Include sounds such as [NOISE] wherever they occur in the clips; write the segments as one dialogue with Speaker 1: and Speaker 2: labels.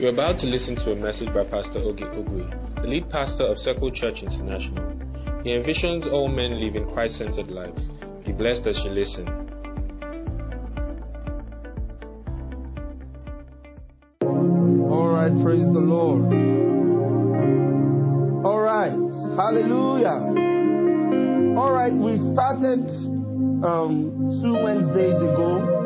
Speaker 1: You're about to listen to a message by Pastor Oge Ogwe, the lead pastor of Circle Church International. He envisions all men living Christ centered lives. Be blessed as you listen.
Speaker 2: All right, praise the Lord. All right, hallelujah. All right, we started um, two Wednesdays ago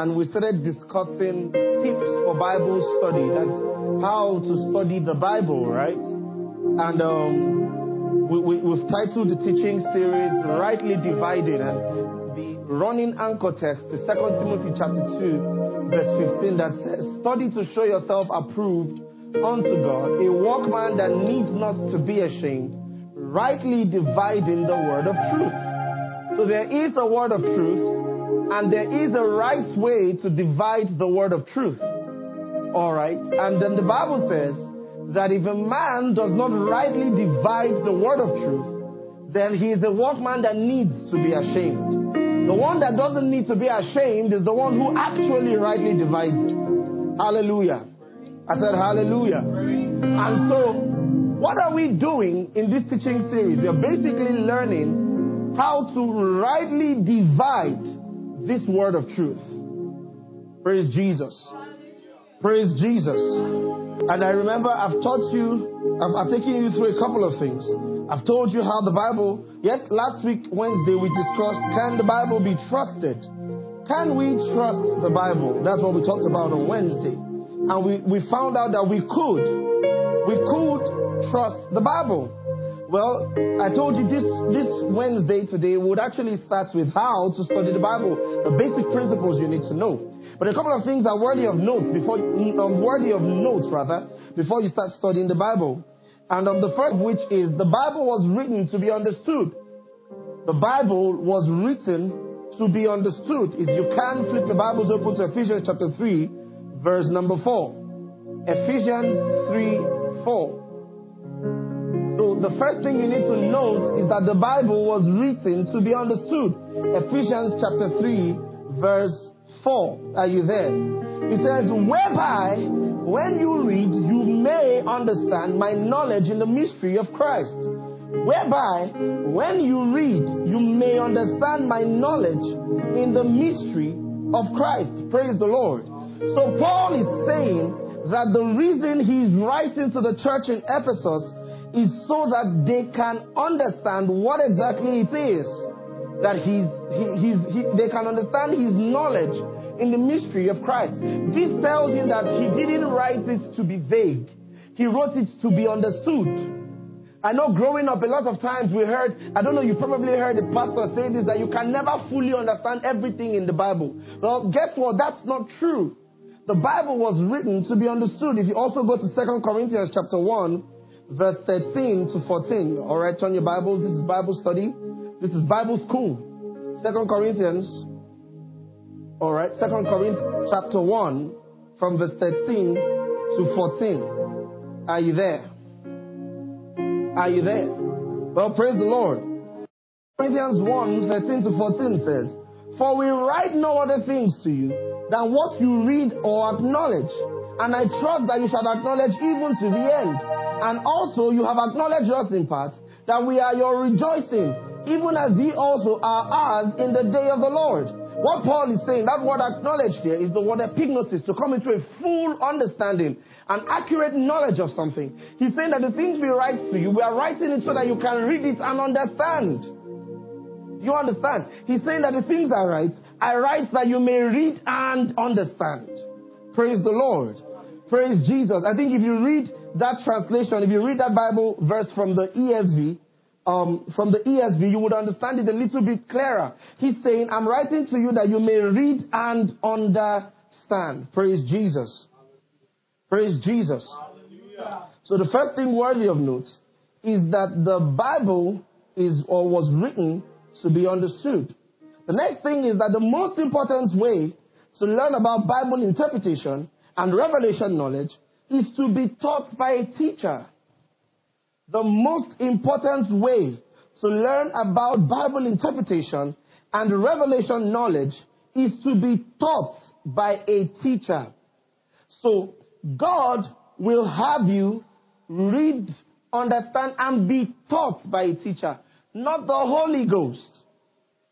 Speaker 2: and we started discussing tips for Bible study. That's how to study the Bible, right? And um, we, we, we've titled the teaching series Rightly Divided. And the running anchor text is 2 Timothy chapter 2, verse 15, that says, Study to show yourself approved unto God, a workman that needs not to be ashamed, rightly dividing the word of truth. So there is a word of truth, and there is a right way to divide the word of truth. All right? And then the Bible says that if a man does not rightly divide the word of truth, then he is a workman that needs to be ashamed. The one that doesn't need to be ashamed is the one who actually rightly divides it. Hallelujah. I said hallelujah. And so, what are we doing in this teaching series? We are basically learning how to rightly divide this word of truth. Praise Jesus. Praise Jesus. And I remember I've taught you, I've, I've, taken you through a couple of things. I've told you how the Bible, yet last week, Wednesday, we discussed can the Bible be trusted? Can we trust the Bible? That's what we talked about on Wednesday. And we, we found out that we could. We could trust the Bible. Well, I told you this, this Wednesday today would actually start with how to study the Bible, the basic principles you need to know. But a couple of things are worthy of note before, um, worthy of notes rather, before you start studying the Bible. And um, the first of which is the Bible was written to be understood. The Bible was written to be understood. If you can flip the Bibles open to Ephesians chapter 3, verse number 4. Ephesians 3, 4. So the first thing you need to note is that the Bible was written to be understood. Ephesians chapter 3, verse 4. Are you there? It says, Whereby, when you read, you may understand my knowledge in the mystery of Christ. Whereby, when you read, you may understand my knowledge in the mystery of Christ. Praise the Lord. So Paul is saying that the reason he's writing to the church in Ephesus is so that they can understand what exactly it is that he's, he, he's, he, they can understand his knowledge in the mystery of Christ. This tells you that he didn't write it to be vague. He wrote it to be understood. I know growing up, a lot of times we heard, I don't know, you probably heard the pastor say this, that you can never fully understand everything in the Bible. Well, guess what? That's not true. The Bible was written to be understood. If you also go to 2 Corinthians chapter 1, verse 13 to 14. All right, turn your Bibles. This is Bible study. This is Bible school. Second Corinthians. All right, Second Corinthians chapter 1 from verse 13 to 14. Are you there? Are you there? Well, praise the Lord. Corinthians 1 13 to 14 says, For we write no other things to you than what you read or acknowledge. And I trust that you shall acknowledge even to the end and also you have acknowledged us in part that we are your rejoicing, even as ye also are ours in the day of the Lord. What Paul is saying, that word acknowledged here is the word epignosis, to come into a full understanding, an accurate knowledge of something. He's saying that the things we write to you, we are writing it so that you can read it and understand. You understand? He's saying that the things I write, I write that you may read and understand. Praise the Lord. Praise Jesus. I think if you read that translation, if you read that Bible verse from the ESV, um, from the ESV, you would understand it a little bit clearer. He's saying, I'm writing to you that you may read and understand. Praise Jesus. Praise Jesus. So the first thing worthy of note is that the Bible is or was written to be understood. The next thing is that the most important way to learn about Bible interpretation and revelation knowledge is to be taught by a teacher. The most important way to learn about Bible interpretation and revelation knowledge is to be taught by a teacher. So, God will have you read, understand, and be taught by a teacher, not the Holy Ghost.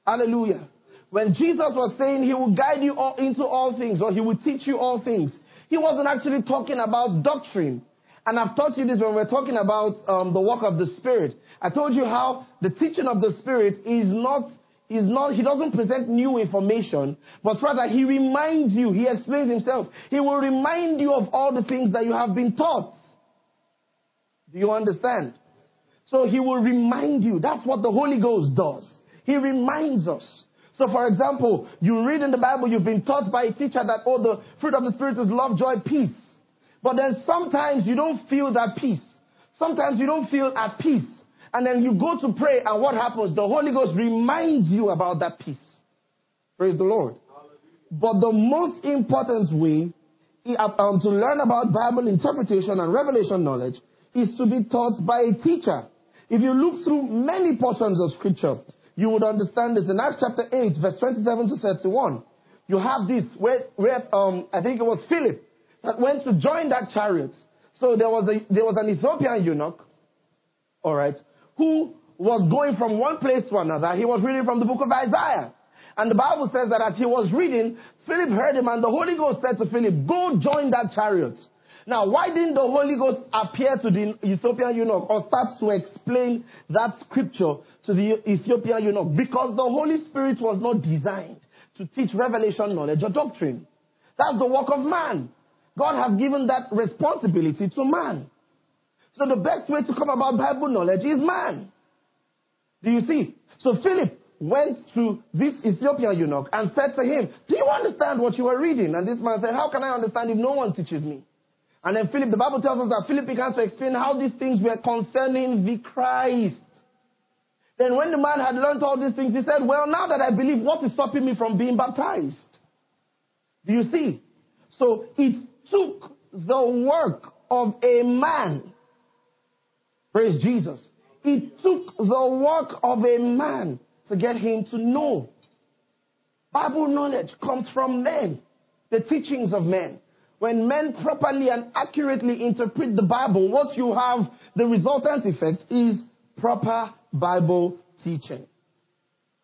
Speaker 2: Hallelujah. When Jesus was saying he will guide you all into all things or he will teach you all things, he wasn't actually talking about doctrine. And I've taught you this when we're talking about um, the work of the Spirit. I told you how the teaching of the Spirit is not, is not, he doesn't present new information, but rather he reminds you, he explains himself. He will remind you of all the things that you have been taught. Do you understand? So he will remind you. That's what the Holy Ghost does. He reminds us. So, for example, you read in the Bible, you've been taught by a teacher that, oh, the fruit of the Spirit is love, joy, peace. But then sometimes you don't feel that peace. Sometimes you don't feel at peace. And then you go to pray, and what happens? The Holy Ghost reminds you about that peace. Praise the Lord. But the most important way um, to learn about Bible interpretation and revelation knowledge is to be taught by a teacher. If you look through many portions of Scripture, you would understand this. In Acts chapter 8, verse 27 to 31, you have this where, where um, I think it was Philip that went to join that chariot. So there was, a, there was an Ethiopian eunuch, all right, who was going from one place to another. He was reading from the book of Isaiah. And the Bible says that as he was reading, Philip heard him, and the Holy Ghost said to Philip, Go join that chariot. Now, why didn't the Holy Ghost appear to the Ethiopian eunuch or start to explain that scripture to the Ethiopian eunuch? Because the Holy Spirit was not designed to teach revelation knowledge or doctrine. That's the work of man. God has given that responsibility to man. So the best way to come about Bible knowledge is man. Do you see? So Philip went to this Ethiopian eunuch and said to him, Do you understand what you are reading? And this man said, How can I understand if no one teaches me? And then Philip, the Bible tells us that Philip began to explain how these things were concerning the Christ. Then when the man had learned all these things, he said, Well, now that I believe, what is stopping me from being baptized? Do you see? So it took the work of a man. Praise Jesus. It took the work of a man to get him to know. Bible knowledge comes from men, the teachings of men. When men properly and accurately interpret the Bible, what you have, the resultant effect is proper Bible teaching.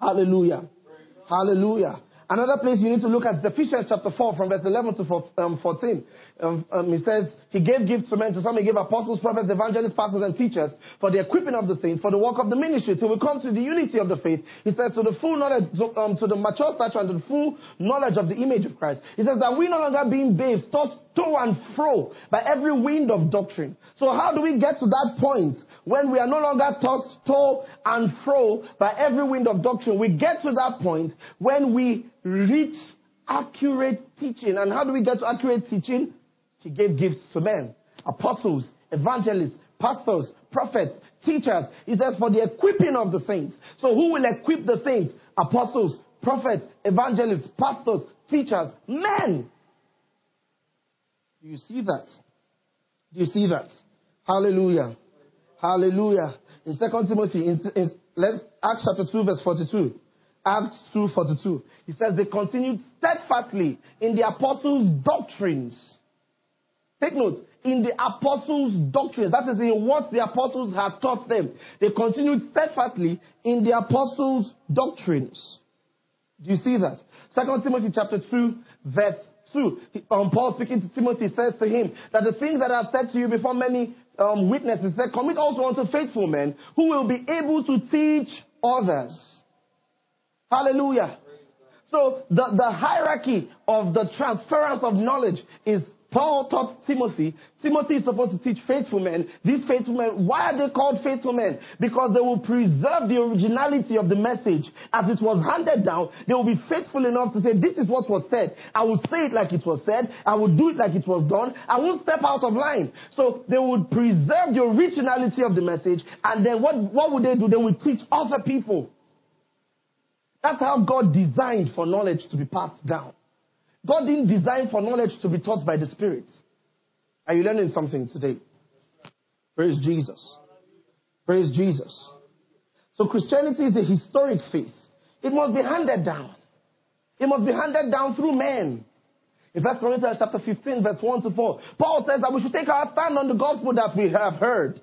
Speaker 2: Hallelujah. Hallelujah. Another place you need to look at is Ephesians chapter 4 from verse 11 to 14. Um, um, um, he says, He gave gifts to men, to some he gave apostles, prophets, evangelists, pastors, and teachers for the equipping of the saints, for the work of the ministry, till we come to the unity of the faith. He says, to the full knowledge, to, um, to the mature stature and to the full knowledge of the image of Christ. He says that we no longer being babes, tossed to and fro by every wind of doctrine. So how do we get to that point when we are no longer tossed to and fro by every wind of doctrine? We get to that point when we reach accurate teaching. And how do we get to accurate teaching? He gave gifts to men, apostles, evangelists, pastors, prophets, teachers. He says for the equipping of the saints. So who will equip the saints? Apostles, prophets, evangelists, pastors, teachers, men. Do you see that? Do you see that? Hallelujah. Hallelujah. In 2 Timothy, in, in, let's, Acts chapter 2, verse 42. Acts 2, 42. He says they continued steadfastly in the apostles' doctrines. Take note, in the apostles' doctrines. That is in what the apostles had taught them. They continued steadfastly in the apostles' doctrines. Do you see that? 2 Timothy chapter 2, verse 2. Um, Paul speaking to Timothy says to him that the things that I have said to you before many um, witnesses said, commit also unto faithful men who will be able to teach others. Hallelujah. So the, the hierarchy of the transference of knowledge is Paul taught Timothy. Timothy is supposed to teach faithful men. These faithful men, why are they called faithful men? Because they will preserve the originality of the message as it was handed down. They will be faithful enough to say, this is what was said. I will say it like it was said. I will do it like it was done. I won't step out of line. So they would preserve the originality of the message. And then what, what would they do? They would teach other people. That's how God designed for knowledge to be passed down. God didn't design for knowledge to be taught by the Spirit. Are you learning something today? Praise Jesus. Praise Jesus. So Christianity is a historic faith. It must be handed down. It must be handed down through men. In 1 Corinthians chapter 15, verse 1 to 4, Paul says that we should take our stand on the gospel that we have heard.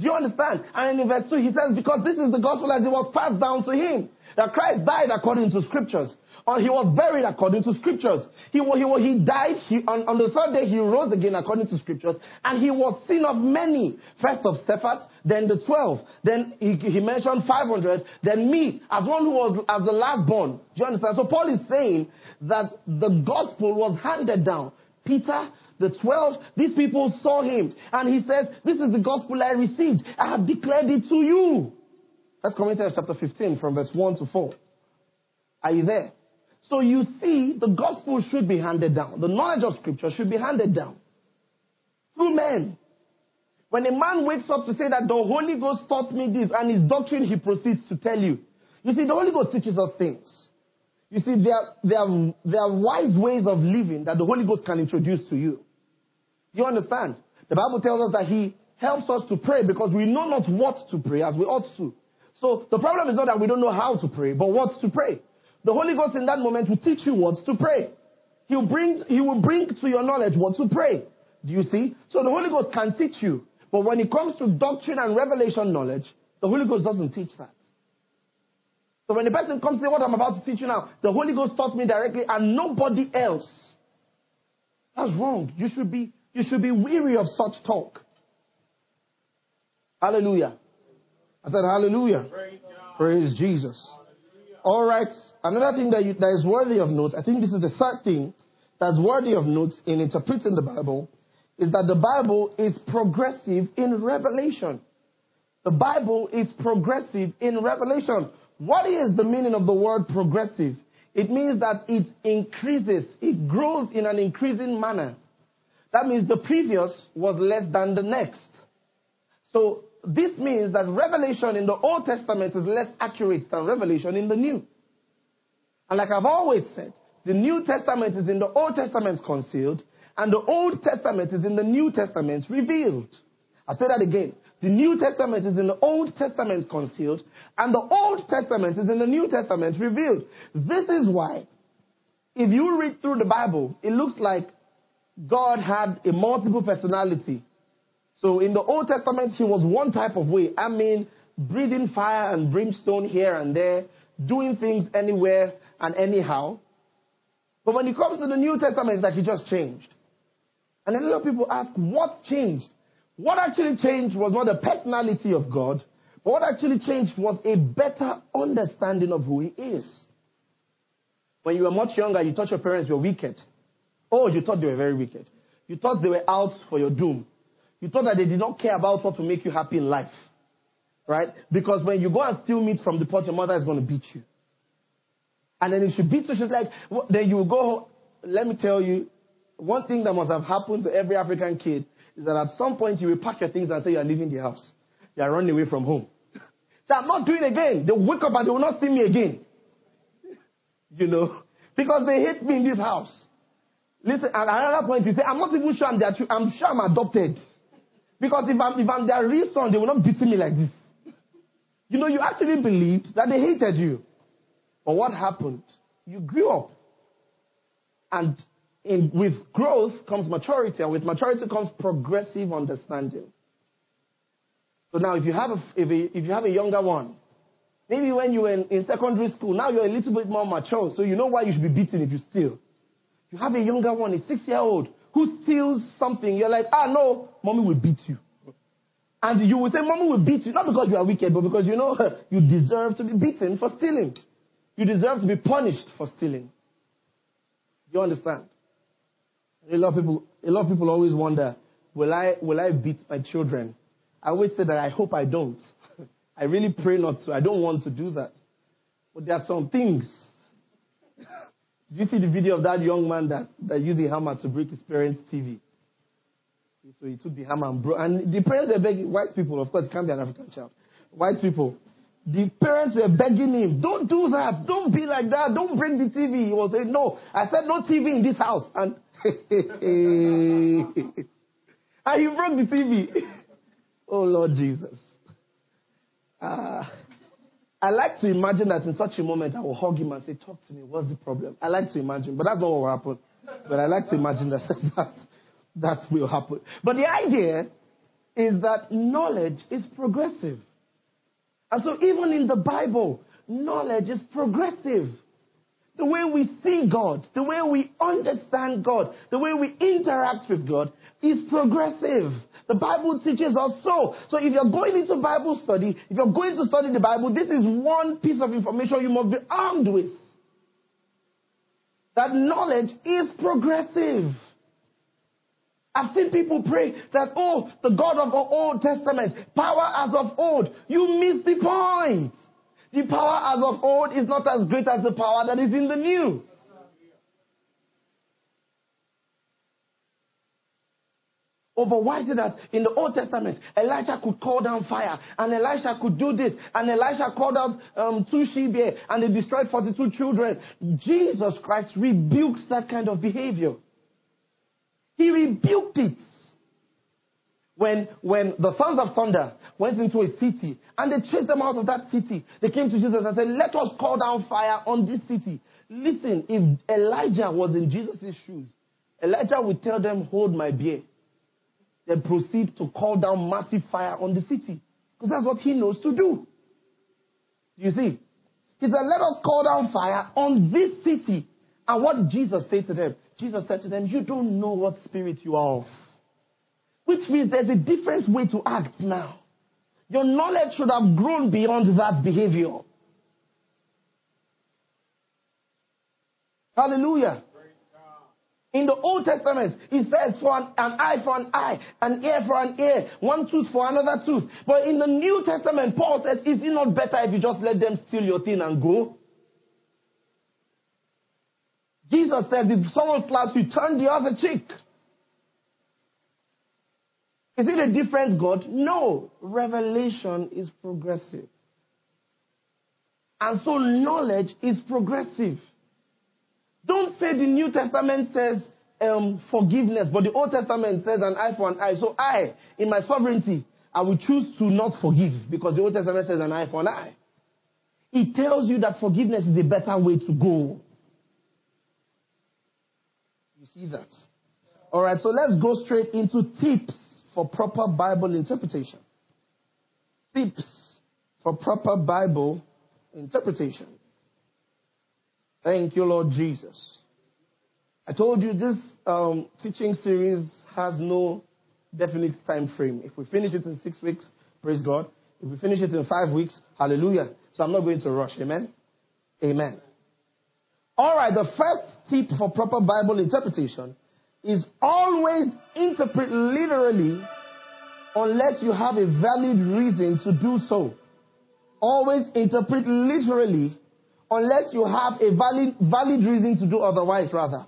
Speaker 2: Do you understand? And in verse 2, he says, because this is the gospel as it was passed down to him, that Christ died according to scriptures, or he was buried according to scriptures. He, he, he died, he, on, on the third day he rose again according to scriptures, and he was seen of many. First of Cephas, then the 12, then he, he mentioned 500, then me, as one who was as the last born. Do you understand? So Paul is saying that the gospel was handed down. Peter, the 12, these people saw him. And he says, This is the gospel I received. I have declared it to you. That's Corinthians chapter 15 from verse 1 to 4. Are you there? So you see, the gospel should be handed down. The knowledge of scripture should be handed down. Through men. When a man wakes up to say that the Holy Ghost taught me this and his doctrine he proceeds to tell you. You see, the Holy Ghost teaches us things. You see, there, there, there are wise ways of living that the Holy Ghost can introduce to you. Do you understand? The Bible tells us that He helps us to pray because we know not what to pray as we ought to. So the problem is not that we don't know how to pray, but what to pray. The Holy Ghost in that moment will teach you what to pray. He'll bring, he will bring to your knowledge what to pray. Do you see? So the Holy Ghost can teach you. But when it comes to doctrine and revelation knowledge, the Holy Ghost doesn't teach that. So when the person comes to say what I'm about to teach you now, the Holy Ghost taught me directly and nobody else. That's wrong. You should be you should be weary of such talk. Hallelujah. I said, Hallelujah. Praise, Praise Jesus. All right. Another thing that, you, that is worthy of note, I think this is the third thing that's worthy of note in interpreting the Bible, is that the Bible is progressive in revelation. The Bible is progressive in revelation. What is the meaning of the word progressive? It means that it increases, it grows in an increasing manner. That means the previous was less than the next. So this means that revelation in the Old Testament is less accurate than revelation in the New. And like I've always said, the New Testament is in the Old Testament concealed, and the Old Testament is in the New Testament revealed. I'll say that again. The New Testament is in the Old Testament concealed, and the Old Testament is in the New Testament revealed. This is why, if you read through the Bible, it looks like God had a multiple personality. So in the Old Testament, he was one type of way. I mean, breathing fire and brimstone here and there, doing things anywhere and anyhow. But when it comes to the New Testament, it's like he just changed. And a lot of people ask, what changed? What actually changed was not the personality of God, but what actually changed was a better understanding of who he is. When you were much younger, you thought your parents were wicked. Oh, you thought they were very wicked. You thought they were out for your doom. You thought that they did not care about what will make you happy in life. Right? Because when you go and steal meat from the pot, your mother is going to beat you. And then if she beats you, she's like, well, then you will go home. Let me tell you, one thing that must have happened to every African kid is that at some point you will pack your things and say you are leaving the house. You are running away from home. [LAUGHS] so I'm not doing again. They wake up and they will not see me again. [LAUGHS] You know, because they hate me in this house. Listen, at another point, you say, I'm not even sure I'm their I'm sure I'm adopted. Because if I'm, if I'm their real son, they will not beat me like this. You know, you actually believed that they hated you. But what happened? You grew up. And in, with growth comes maturity, and with maturity comes progressive understanding. So now, if you have a, if, a, if you have a younger one, maybe when you were in, in secondary school, now you're a little bit more mature, so you know why you should be beaten if you steal. You have a younger one, a six year old, who steals something. You're like, ah, no, mommy will beat you. And you will say, mommy will beat you, not because you are wicked, but because you know [LAUGHS] you deserve to be beaten for stealing. You deserve to be punished for stealing. You understand? A lot of people, a lot of people always wonder, will I, will I beat my children? I always say that I hope I don't. [LAUGHS] I really pray not to. I don't want to do that. But there are some things did you see the video of that young man that, that used a hammer to break his parents' TV? So he took the hammer and broke. And the parents were begging, white people, of course, it can't be an African child. White people. The parents were begging him, don't do that. Don't be like that. Don't break the TV. He was saying, no. I said, no TV in this house. And, [LAUGHS] and he broke the TV. [LAUGHS] oh, Lord Jesus. Uh, I like to imagine that in such a moment I will hug him and say, Talk to me, what's the problem? I like to imagine, but that's not what will happen. But I like to imagine that [LAUGHS] that, that will happen. But the idea is that knowledge is progressive. And so even in the Bible, knowledge is progressive. The way we see God, the way we understand God, the way we interact with God is progressive. The Bible teaches us so. So if you're going into Bible study, if you're going to study the Bible, this is one piece of information you must be armed with. That knowledge is progressive. I've seen people pray that, oh, the God of the Old Testament, power as of old. You miss the point. The power as of old is not as great as the power that is in the new. Oh, but why is it that in the Old Testament, Elijah could call down fire, and Elisha could do this, and Elisha called out um, two and they destroyed 42 children? Jesus Christ rebukes that kind of behavior. He rebuked it. When, when the sons of thunder went into a city and they chased them out of that city, they came to Jesus and said, Let us call down fire on this city. Listen, if Elijah was in Jesus' shoes, Elijah would tell them, Hold my beer. Then proceed to call down massive fire on the city. Because that's what he knows to do. You see? He said, Let us call down fire on this city. And what did Jesus say to them? Jesus said to them, You don't know what spirit you are of. Which means there's a different way to act now. Your knowledge should have grown beyond that behavior. Hallelujah. In the Old Testament, it says for an, an, eye for an eye, an ear for an ear, one tooth for another tooth. But in the New Testament, Paul says, is it not better if you just let them steal your thing and go? Jesus said, if someone slaps you, turn the other cheek. Is it a different God? No. Revelation is progressive. And so knowledge is progressive. Don't say the New Testament says um, forgiveness, but the Old Testament says an eye for an eye. So I, in my sovereignty, I will choose to not forgive because the Old Testament says an eye for an eye. It tells you that forgiveness is a better way to go. You see that? All right, so let's go straight into tips for proper Bible interpretation. Tips for proper Bible interpretation. Thank you, Lord Jesus. I told you this um, teaching series has no definite time frame. If we finish it in six weeks, praise God. If we finish it in five weeks, hallelujah. So I'm not going to rush. Amen. Amen. All right, the first tip for proper Bible interpretation is always interpret literally unless you have a valid reason to do so. Always interpret literally unless you have a valid, valid reason to do otherwise, rather.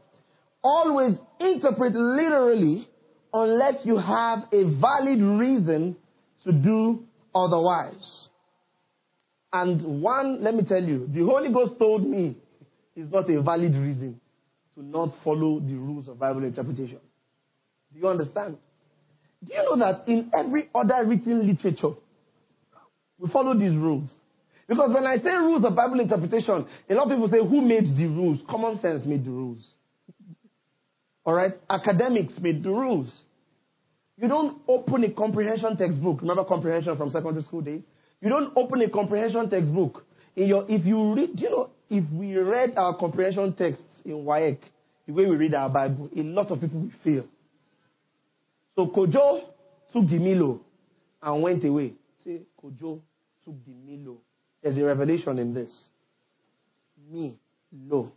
Speaker 2: Always interpret literally unless you have a valid reason to do otherwise. And one, let me tell you, the Holy Ghost told me is not a valid reason to not follow the rules of Bible interpretation. Do you understand? Do you know that in every other written literature, we follow these rules? Because when I say rules of Bible interpretation, a lot of people say, who made the rules? Common sense made the rules. All right? Academics made the rules. You don't open a comprehension textbook. Remember comprehension from secondary school days? You don't open a comprehension textbook. In your, if you read, you know, if we read our comprehension texts in WAEC, the way we read our Bible, a lot of people will fail. So Kojo took the Milo and went away. Say, Kojo took the Milo. There's a revelation in this. Me, low.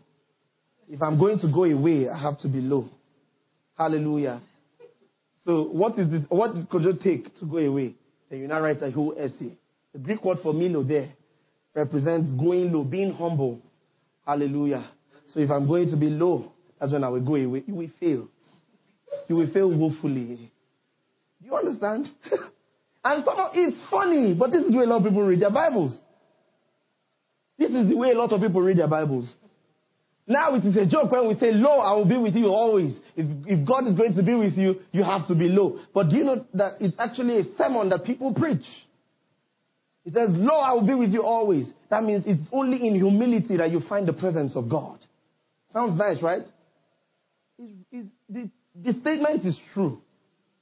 Speaker 2: If I'm going to go away, I have to be low. Hallelujah. So what is this? What did Kojo take to go away? Then you now write a whole essay. The Greek word for Milo there represents going low, being humble. Hallelujah. So if I'm going to be low, that's when I will go away. You will fail. You will fail woefully. Do you understand? [LAUGHS] and some of it's funny, but this is way a lot of people read their Bibles. This is the way a lot of people read their Bibles. Now it is a joke when we say, Lo, I will be with you always. If, if God is going to be with you, you have to be low. But do you know that it's actually a sermon that people preach? It says, Lo, I will be with you always. That means it's only in humility that you find the presence of God. Sounds nice, right? is, is the, the statement is true.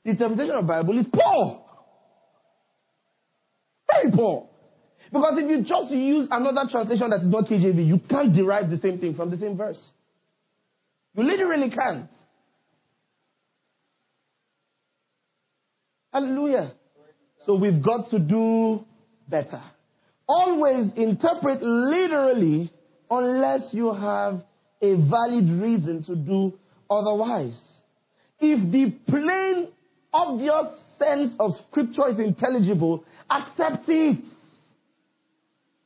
Speaker 2: The interpretation of the Bible is poor. Very poor. Because if you just use another translation that is not KJV, you can't derive the same thing from the same verse. You literally can't. Hallelujah. So we've got to do better. Always interpret literally unless you have a valid reason to do otherwise. If the plain, obvious sense of scripture is intelligible, accept it.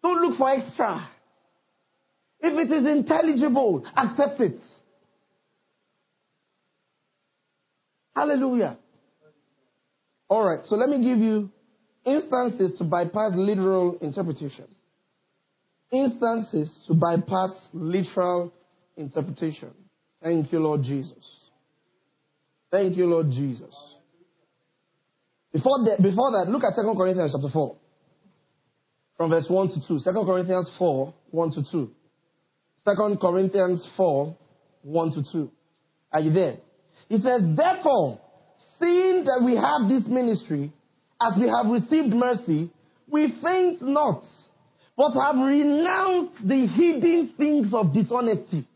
Speaker 2: Don't look for extra. If it is intelligible, accept it. Hallelujah. All right, so let me give you instances to bypass literal interpretation. Instances to bypass literal interpretation. Thank you, Lord Jesus. Thank you, Lord Jesus. Before that, before that look at 2 Corinthians chapter 4. From verse 1 to 2. 2 Corinthians 4, 1 to 2. 2 Corinthians 4, 1 to 2. Are you there? He says, Therefore, seeing that we have this ministry, as we have received mercy, we faint not, but have renounced the hidden things of dishonesty.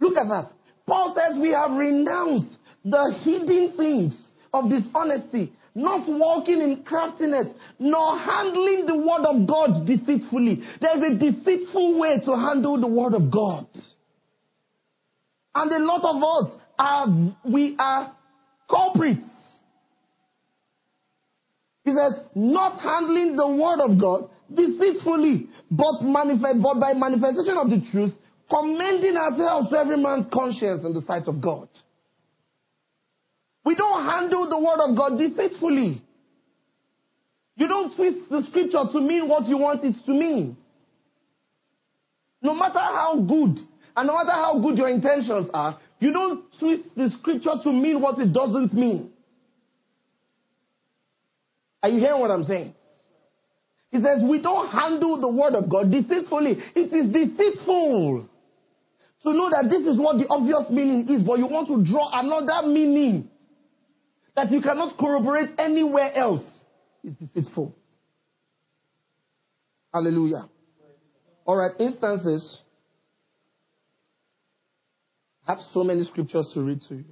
Speaker 2: Look at that. Paul says we have renounced the hidden things of dishonesty, not walking in craftiness, nor handling the word of God deceitfully. There's a deceitful way to handle the word of God. And a lot of us are, we are culprits. He says, not handling the word of God deceitfully, but, manifest, but by manifestation of the truth, commending ourselves to every man's conscience in the sight of God. We don't handle the word of God deceitfully. You don't twist the scripture to mean what you want it to mean. No matter how good and no matter how good your intentions are, you don't twist the scripture to mean what it doesn't mean. Are you hearing what I'm saying? He says, We don't handle the word of God deceitfully. It is deceitful to know that this is what the obvious meaning is, but you want to draw another meaning that you cannot corroborate anywhere else is deceitful. Hallelujah. All right, instances. I have so many scriptures to read to you.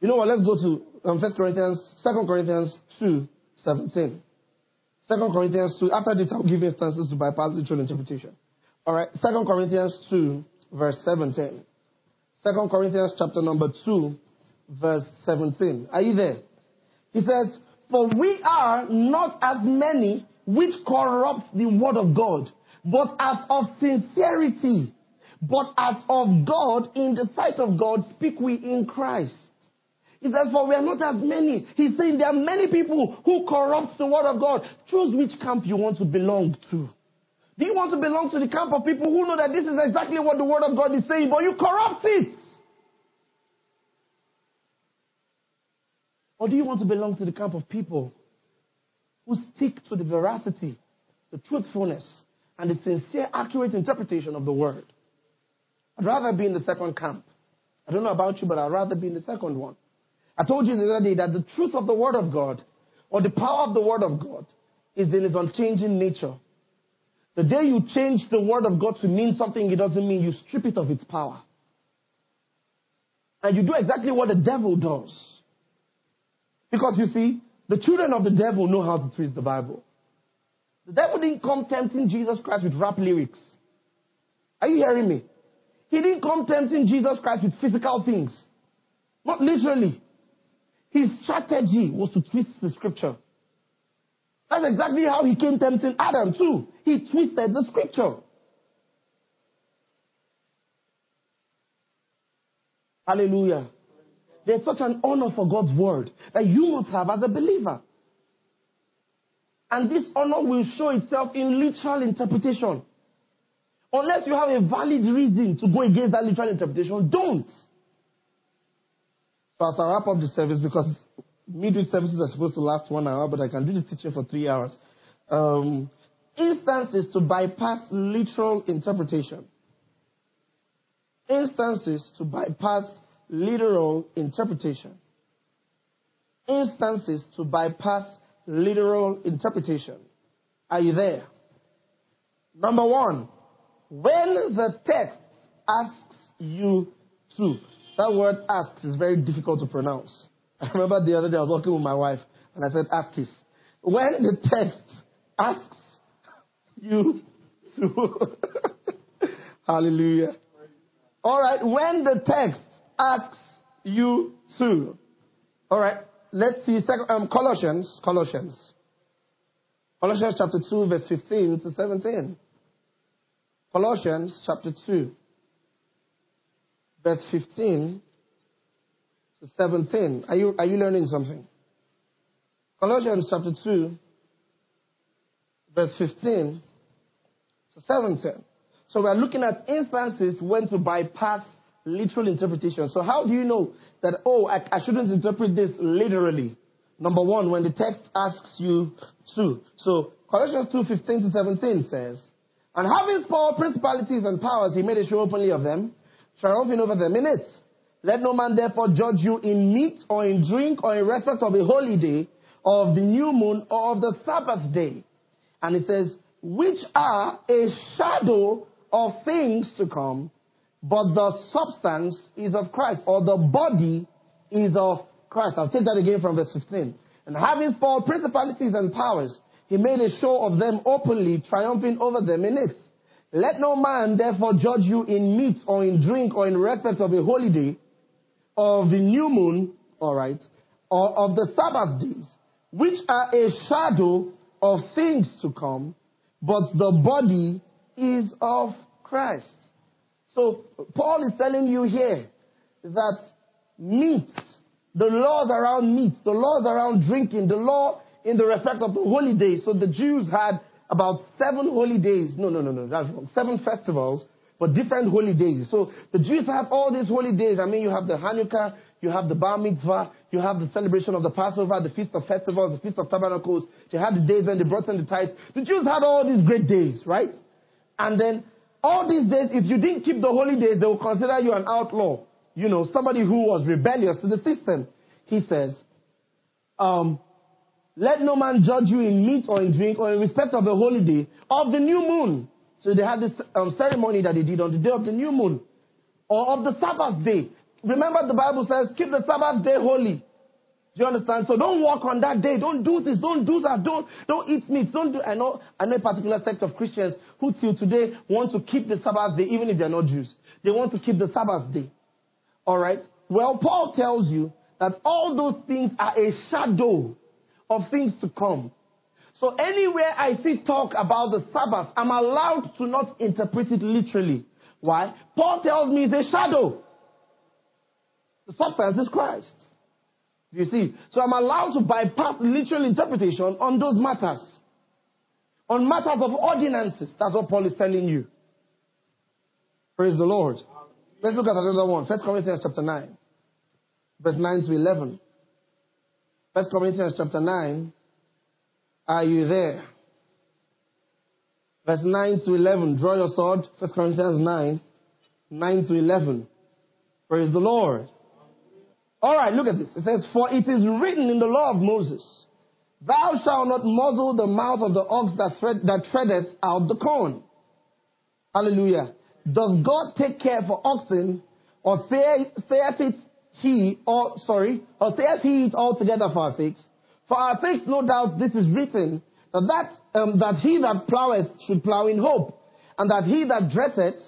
Speaker 2: You know what? Let's go to um, 1 Corinthians, 2 Corinthians 2, 17. 2 Corinthians 2. After this, I'll give instances to bypass literal interpretation. All right, 2 Corinthians 2, verse 17. 2 Corinthians chapter number 2, verse 17. Are you there? He says, For we are not as many which corrupt the word of God, but as of sincerity, but as of God, in the sight of God, speak we in Christ. He says, For we are not as many. He's saying there are many people who corrupt the word of God. Choose which camp you want to belong to. Do you want to belong to the camp of people who know that this is exactly what the word of God is saying, but you corrupt it? Or do you want to belong to the camp of people who stick to the veracity, the truthfulness, and the sincere, accurate interpretation of the word? I'd rather be in the second camp. I don't know about you, but I'd rather be in the second one. I told you the other day that the truth of the word of God, or the power of the word of God, is in its unchanging nature. The day you change the word of God to mean something it doesn't mean, you strip it of its power. And you do exactly what the devil does. Because you see, the children of the devil know how to twist the Bible. The devil didn't come tempting Jesus Christ with rap lyrics. Are you hearing me? He didn't come tempting Jesus Christ with physical things. Not literally. His strategy was to twist the scripture. That's exactly how he came tempting Adam too. He twisted the scripture. Hallelujah. There's such an honor for God's word that you must have as a believer. And this honor will show itself in literal interpretation. Unless you have a valid reason to go against that literal interpretation, don't. So as I wrap up the service, because midweek services are supposed to last one hour, but I can do the teaching for three hours. Um, instances to bypass literal interpretation. Instances to bypass literal interpretation. Instances to bypass literal interpretation. Are you there? Number one, when the text asks you to, that word asks is very difficult to pronounce. [LAUGHS] I remember the other day I was walking with my wife and I said asks. When the text asks you to, [LAUGHS] hallelujah. All right, when the text asks you to, all right, let's see um, Colossians, Colossians. Colossians chapter 2, verse 15 to 17. Colossians chapter 2, verse 15 to 17. Are you, are you learning something? Colossians chapter 2, verse 15 to 17. So we are looking at instances when to bypass literal interpretation. So how do you know that, oh, I, I shouldn't interpret this literally? Number one, when the text asks you to. So Colossians 2, 15 to 17 says, And having spoiled principalities and powers, he made a show openly of them, triumphing over them in it. Let no man therefore judge you in meat or in drink or in respect of a holy day, or of the new moon, or of the Sabbath day. And it says, which are a shadow of things to come, but the substance is of Christ, or the body is of Christ. I'll take that again from verse 15. And having spoiled principalities and powers, he made a show of them openly, triumphing over them in it. Let no man therefore judge you in meat or in drink or in respect of a holy day, of the new moon, alright, or of the Sabbath days, which are a shadow of things to come, but the body is of Christ. So Paul is telling you here that meat, the laws around meat, the laws around drinking, the law in the respect of the holy days. So the Jews had about seven holy days. No, no, no, no, that's wrong. Seven festivals, but different holy days. So the Jews have all these holy days. I mean, you have the Hanukkah, you have the Bar Mitzvah, you have the celebration of the Passover, the Feast of Festivals, the Feast of Tabernacles. You have the days when they brought in the tithes. The Jews had all these great days, right? And then all these days, if you didn't keep the holy days, they will consider you an outlaw. You know, somebody who was rebellious to the system. He says, um, let no man judge you in meat or in drink or in respect of the holy day of the new moon. So they had this um, ceremony that they did on the day of the new moon or of the Sabbath day. Remember the Bible says, keep the Sabbath day holy. Do you understand? So don't walk on that day. Don't do this. Don't do that. Don't don't eat meat. Don't do. I know I know a particular sect of Christians who till today want to keep the Sabbath day, even if they're not Jews. They want to keep the Sabbath day. All right. Well, Paul tells you that all those things are a shadow of things to come. So anywhere I see talk about the Sabbath, I'm allowed to not interpret it literally. Why? Paul tells me it's a shadow. The substance is Christ. You see? So I'm allowed to bypass literal interpretation on those matters. On matters of ordinances. That's what Paul is telling you. Praise the Lord. Let's look at another one. First Corinthians chapter 9. Verse 9 to 11. First Corinthians chapter 9. Are you there? Verse 9 to 11. Draw your sword. First Corinthians 9. 9 to 11. Praise the Lord. All right, look at this. It says, For it is written in the law of Moses, Thou shalt not muzzle the mouth of the ox that, thread, that treadeth out the corn. Hallelujah. Does God take care for oxen, or saith it he, or sorry, or saith he it altogether for our sakes? For our sakes, no doubt, this is written that that, um, that he that ploweth should plow in hope, and that he that dresseth,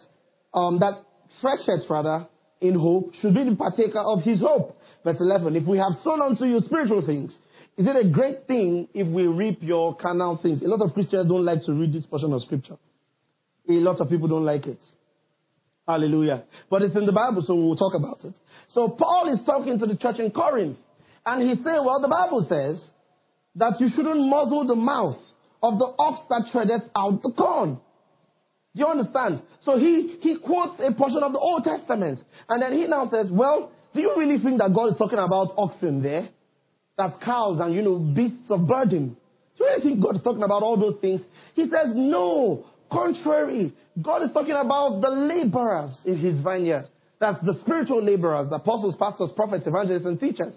Speaker 2: um, that thresheth rather, in hope should be the partaker of his hope. Verse 11, if we have sown unto you spiritual things, is it a great thing if we reap your carnal things? A lot of Christians don't like to read this portion of scripture. A lot of people don't like it. Hallelujah. But it's in the Bible, so we'll talk about it. So Paul is talking to the church in Corinth, and he's saying, well, the Bible says that you shouldn't muzzle the mouth of the ox that treadeth out the corn. Do you understand? So he, he quotes a portion of the Old Testament. And then he now says, well, do you really think that God is talking about oxen there? That's cows and, you know, beasts of burden. Do you really think God is talking about all those things? He says, no. contrary. God is talking about the laborers in his vineyard. That's the spiritual laborers, the apostles, pastors, prophets, evangelists, and teachers.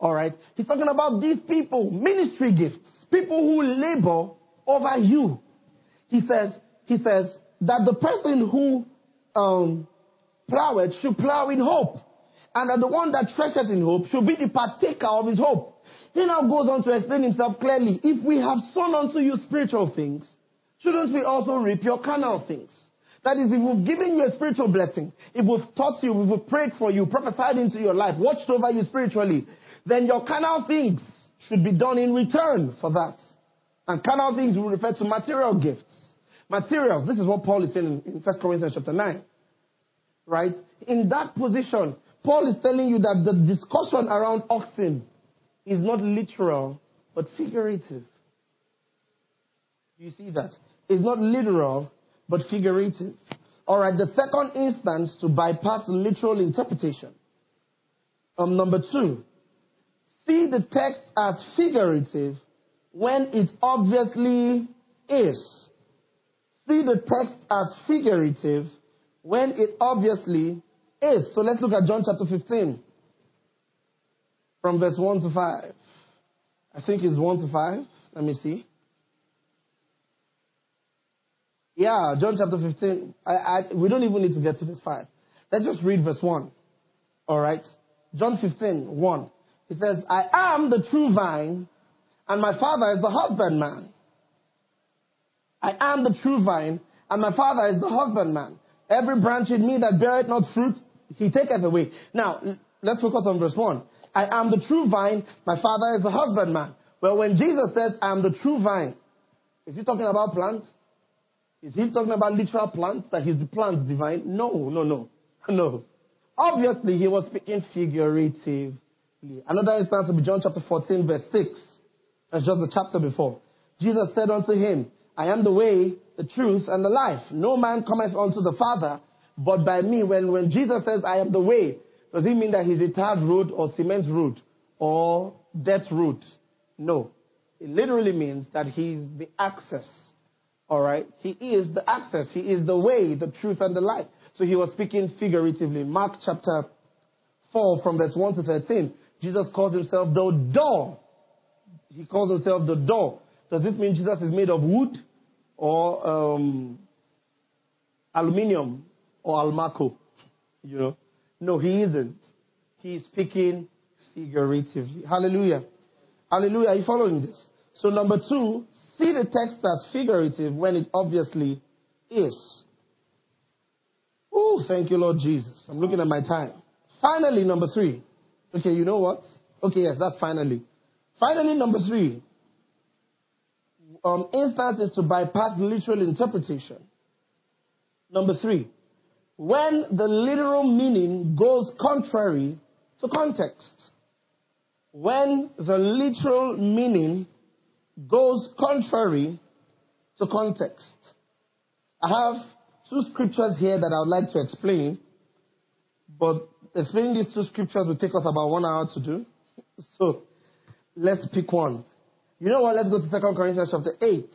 Speaker 2: All right. He's talking about these people, ministry gifts, people who labor over you. He says, he says that the person who um, ploweth should plow in hope. And that the one that treasures in hope should be the partaker of his hope. He now goes on to explain himself clearly. If we have sown unto you spiritual things, shouldn't we also reap your carnal things? That is, if we've given you a spiritual blessing, if we've taught you, if we've prayed for you, prophesied into your life, watched over you spiritually, then your carnal things should be done in return for that. And carnal things will refer to material gifts. Materials. This is what Paul is saying in 1 Corinthians chapter 9. Right? In that position, Paul is telling you that the discussion around oxen is not literal, but figurative. You see that? It's not literal, but figurative. All right, the second instance to bypass literal interpretation. Um, number two, see the text as figurative when it obviously is. See the text as figurative when it obviously is. So let's look at John chapter 15 from verse 1 to 5. I think it's 1 to 5. Let me see. Yeah, John chapter 15. I, I, we don't even need to get to verse 5. Let's just read verse 1. All right? John 15, 1. He says, I am the true vine, and my father is the husbandman. I am the true vine, and my father is the husbandman. Every branch in me that beareth not fruit, he taketh away. Now, let's focus on verse 1. I am the true vine, my father is the husbandman. Well, when Jesus says, I am the true vine, is he talking about plants? Is he talking about literal plants, that he's the plant divine? No, no, no. [LAUGHS] No. Obviously, he was speaking figuratively. Another instance will be John chapter 14, verse 6. That's just the chapter before. Jesus said unto him, I am the way, the truth, and the life. No man cometh unto the Father but by me. When, when Jesus says, I am the way, does he mean that he's a tarred road or cement road or death road? No. It literally means that he's the access all right? He is the access. He is the way, the truth, and the life. So he was speaking figuratively. Mark chapter 4 from verse 1 to 13. Jesus calls himself the door. He calls himself the door. Does this mean Jesus is made of wood or um, aluminium or almaco? You know? No, he isn't. He is speaking figuratively. Hallelujah. Hallelujah. Are you following this? So number two, see the text as figurative when it obviously is. Oh, thank you, Lord Jesus. I'm looking at my time. Finally, number three. Okay, you know what? Okay, yes, that's finally. Finally, number three. Um, instances to bypass literal interpretation. Number three. When the literal meaning goes contrary to context. When the literal meaning goes contrary to context. I have two scriptures here that I would like to explain, but explaining these two scriptures will take us about one hour to do. [LAUGHS] So let's pick one. You know what? Let's go to 2 Corinthians chapter 8.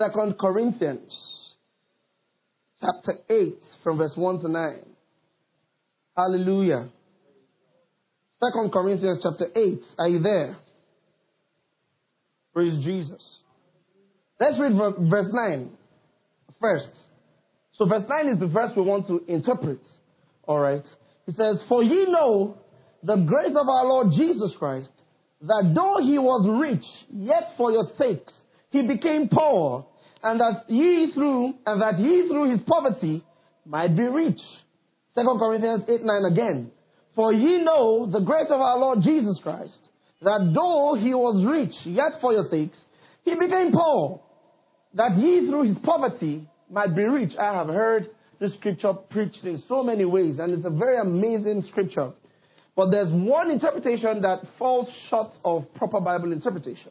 Speaker 2: 2 Corinthians chapter 8 from verse 1 to 9. Hallelujah. 2 Corinthians chapter 8. Are you there? Praise Jesus. Let's read verse 9 first. So, verse 9 is the verse we want to interpret. All right. He says, For ye know the grace of our Lord Jesus Christ, that though he was rich, yet for your sakes he became poor, and that ye through and that ye through his poverty might be rich. Second Corinthians 8 9 again. For ye know the grace of our Lord Jesus Christ, that though he was rich, yet for your sakes, he became poor, that ye through his poverty might be rich. I have heard this scripture preached in so many ways, and it's a very amazing scripture. But there's one interpretation that falls short of proper Bible interpretation.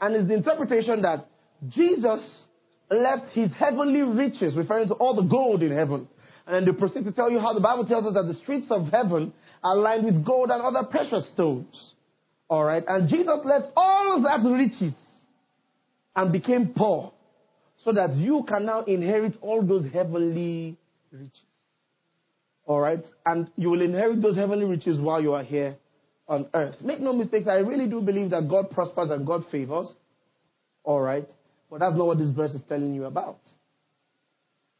Speaker 2: And it's the interpretation that Jesus left his heavenly riches, referring to all the gold in heaven. And then they proceed to tell you how the Bible tells us that the streets of heaven are lined with gold and other precious stones. All right. And Jesus left all that riches and became poor so that you can now inherit all those heavenly riches. All right? And you will inherit those heavenly riches while you are here on earth. Make no mistakes, I really do believe that God prospers and God favors. All right? But that's not what this verse is telling you about.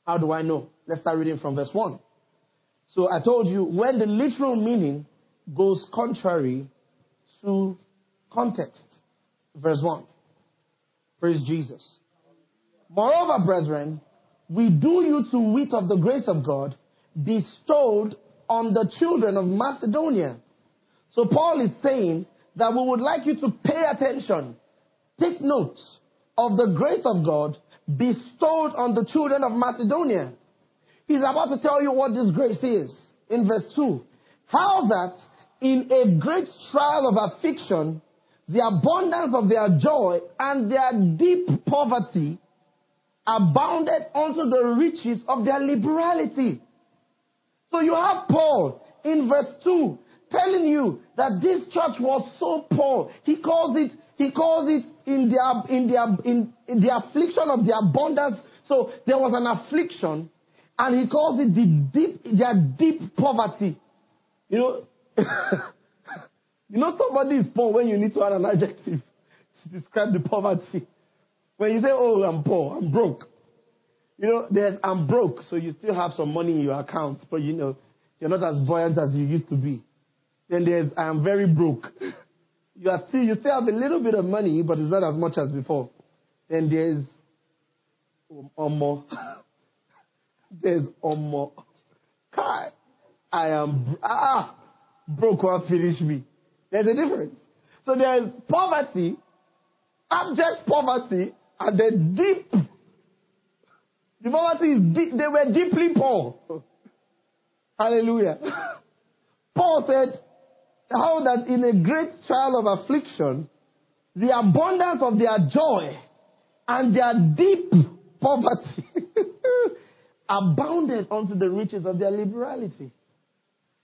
Speaker 2: How do I know? Let's start reading from verse 1. So I told you when the literal meaning goes contrary to context. Verse 1. Praise Jesus. Moreover, brethren, we do you to wit of the grace of God bestowed on the children of Macedonia. So Paul is saying that we would like you to pay attention, take note of the grace of God bestowed on the children of Macedonia. He's about to tell you what this grace is in verse 2. How that in a great trial of affliction, the abundance of their joy and their deep poverty abounded unto the riches of their liberality. So you have Paul in verse 2 telling you that this church was so poor. He calls it, he calls it in their, in their, in, in the affliction of the abundance. So there was an affliction and he calls it the deep, their deep poverty. You know, [LAUGHS] you know somebody is poor when you need to add an adjective to describe the poverty. When you say, oh, I'm poor, I'm broke. You know, there's I'm broke, so you still have some money in your account, but you know, you're not as buoyant as you used to be. Then there's I'm very broke. [LAUGHS] You are still you still have a little bit of money, but it's not as much as before. Then there's Omo. [LAUGHS] there's Omo. Kai. I am ah broke will finish me. There's a difference. So there's poverty, abject poverty, and then deep. The poverty is deep. They were deeply poor. Hallelujah. Paul said, how that in a great trial of affliction, the abundance of their joy and their deep poverty [LAUGHS] abounded unto the riches of their liberality.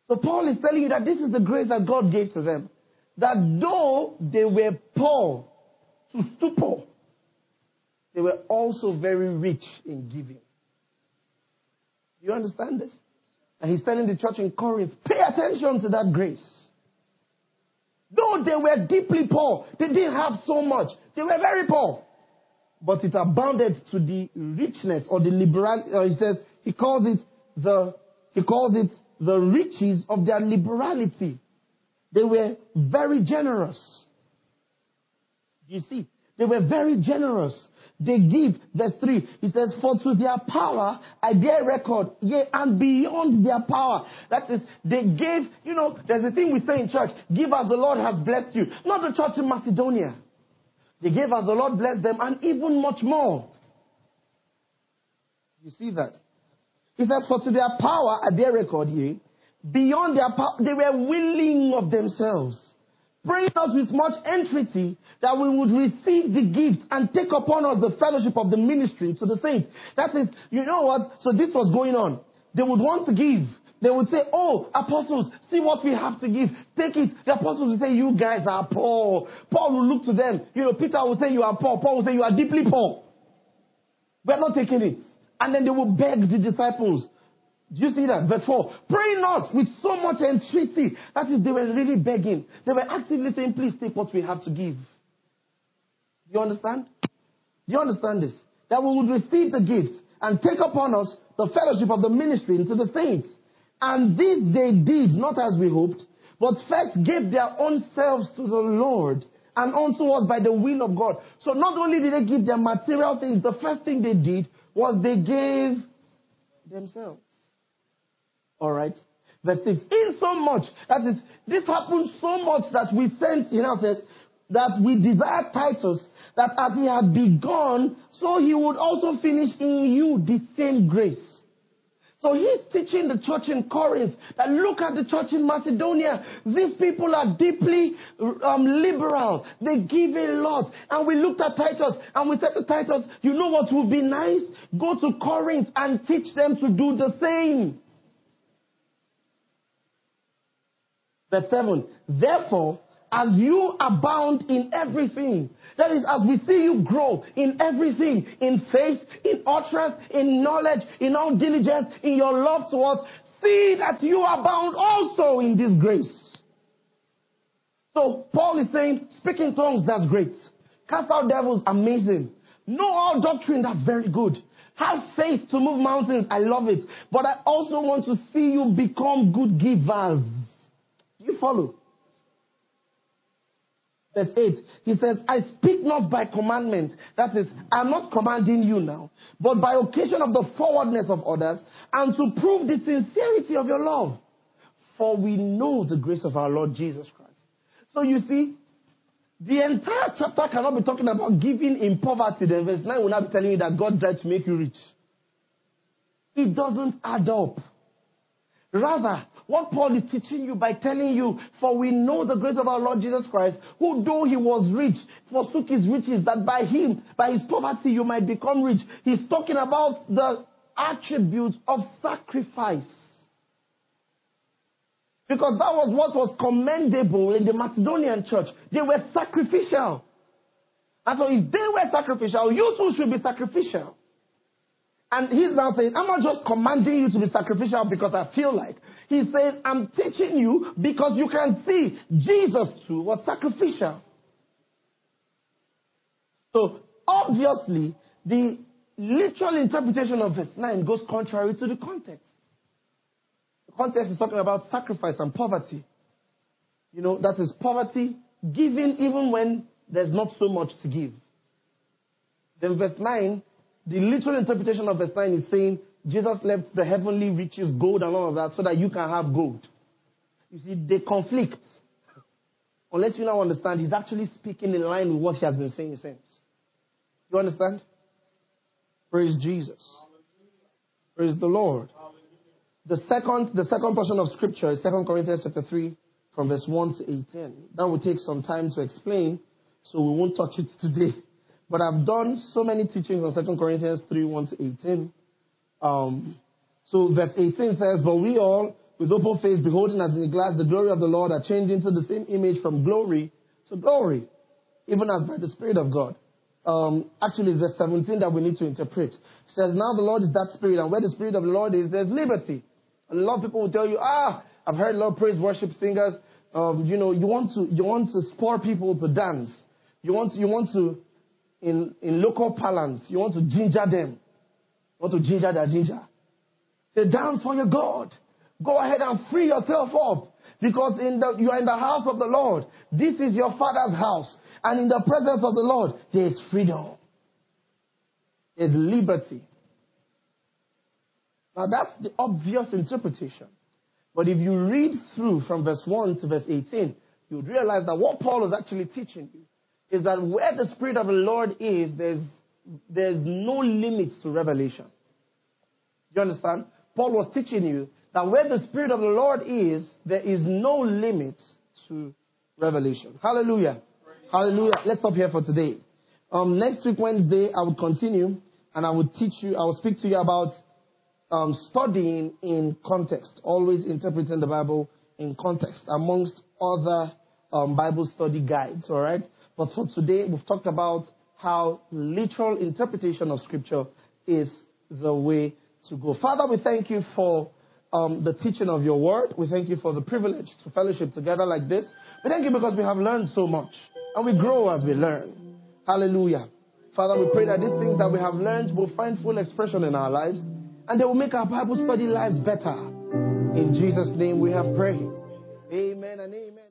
Speaker 2: So Paul is telling you that this is the grace that God gave to them. That though they were poor to stupor, they were also very rich in giving. Do You understand this? And he's telling the church in Corinth, pay attention to that grace. Though they were deeply poor, they didn't have so much. They were very poor. But it abounded to the richness or the liberality. Uh, he says, he calls it the, he calls it the riches of their liberality. They were very generous. You see, they were very generous. They give, verse 3, he says, For to their power I bear record, yea, and beyond their power. That is, they gave, you know, there's a thing we say in church, give as the Lord has blessed you. Not the church in Macedonia. They gave as the Lord blessed them, and even much more. You see that? He says, For to their power I bear record, yea, beyond their power, they were willing of themselves praying us with much entreaty that we would receive the gift and take upon us the fellowship of the ministry to the saints. That is, you know what? So this was going on. They would want to give. They would say, Oh, apostles, see what we have to give. Take it. The apostles would say, You guys are poor. Paul will look to them. You know, Peter will say, You are poor. Paul will say, You are deeply poor. We're not taking it. And then they will beg the disciples, do you see that? Verse 4. Praying us with so much entreaty. That is, they were really begging. They were actively saying, please take what we have to give. Do you understand? Do you understand this? That we would receive the gift and take upon us the fellowship of the ministry into the saints. And this they did, not as we hoped, but first gave their own selves to the Lord and unto us by the will of God. So not only did they give their material things, the first thing they did was they gave themselves. All right. Verse 6. In so much, that is, this happened so much that we sent, he now says, that we desire Titus, that as he had begun, so he would also finish in you the same grace. So he's teaching the church in Corinth that look at the church in Macedonia. These people are deeply um, liberal. They give a lot. And we looked at Titus and we said to Titus, you know what would be nice? Go to Corinth and teach them to do the same. Verse 7 Therefore, as you abound in everything. That is, as we see you grow in everything, in faith, in utterance, in knowledge, in all diligence, in your love towards, see that you abound also in this grace. So Paul is saying, speaking tongues, that's great. Cast out devils, amazing. Know all doctrine, that's very good. Have faith to move mountains, I love it. But I also want to see you become good givers. You follow? Verse 8, he says, I speak not by commandment. That is, I'm not commanding you now, but by occasion of the forwardness of others, and to prove the sincerity of your love. For we know the grace of our Lord Jesus Christ. So you see, the entire chapter cannot be talking about giving in poverty. Then verse 9 will not be telling you that God died to make you rich. It doesn't add up. Rather, what Paul is teaching you by telling you, for we know the grace of our Lord Jesus Christ, who though he was rich, forsook his riches, that by him, by his poverty, you might become rich. He's talking about the attributes of sacrifice. Because that was what was commendable in the Macedonian church. They were sacrificial. And so if they were sacrificial, you too should be sacrificial. And he's now saying, I'm not just commanding you to be sacrificial because I feel like. He's saying, I'm teaching you because you can see Jesus too was sacrificial. So obviously, the literal interpretation of verse 9 goes contrary to the context. The context is talking about sacrifice and poverty. You know, that is poverty, giving even when there's not so much to give. Then verse 9 the literal interpretation of verse 9 is saying Jesus left the heavenly riches, gold, and all of that so that you can have gold. You see, they conflict. Unless you now understand, he's actually speaking in line with what he has been saying since. You understand? Praise Jesus. Praise the Lord. The second, the second portion of scripture is 2 Corinthians chapter 3 from verse 1 to 18. That will take some time to explain, so we won't touch it today. But I've done so many teachings on 2 Corinthians 3 1 to 18. Um, so verse 18 says, But we all, with open face, beholding as in a glass the glory of the Lord, are changed into the same image from glory to glory, even as by the Spirit of God. Um, actually, it's verse 17 that we need to interpret. It says, Now the Lord is that Spirit, and where the Spirit of the Lord is, there's liberty. A lot of people will tell you, Ah, I've heard a lot of praise worship singers. Um, you know, you want to you want to spur people to dance. You want you want to in, in local parlance, you want to ginger them. You want to ginger their ginger. Say, dance for your God. Go ahead and free yourself up. Because in the, you are in the house of the Lord. This is your father's house. And in the presence of the Lord, there is freedom. There's liberty. Now that's the obvious interpretation. But if you read through from verse 1 to verse 18, you would realize that what Paul is actually teaching you is that where the Spirit of the Lord is, there's, there's no limits to revelation. You understand? Paul was teaching you that where the Spirit of the Lord is, there is no limits to revelation. Hallelujah. Hallelujah. Let's stop here for today. Um, next week, Wednesday, I will continue and I will teach you, I will speak to you about um, studying in context, always interpreting the Bible in context, amongst other um, Bible study guides, all right? But for today, we've talked about how literal interpretation of Scripture is the way to go. Father, we thank you for um, the teaching of your word. We thank you for the privilege to fellowship together like this. We thank you because we have learned so much and we grow as we learn. Hallelujah. Father, we pray that these things that we have learned will find full expression in our lives and they will make our Bible study lives better. In Jesus' name we have prayed. Amen and amen.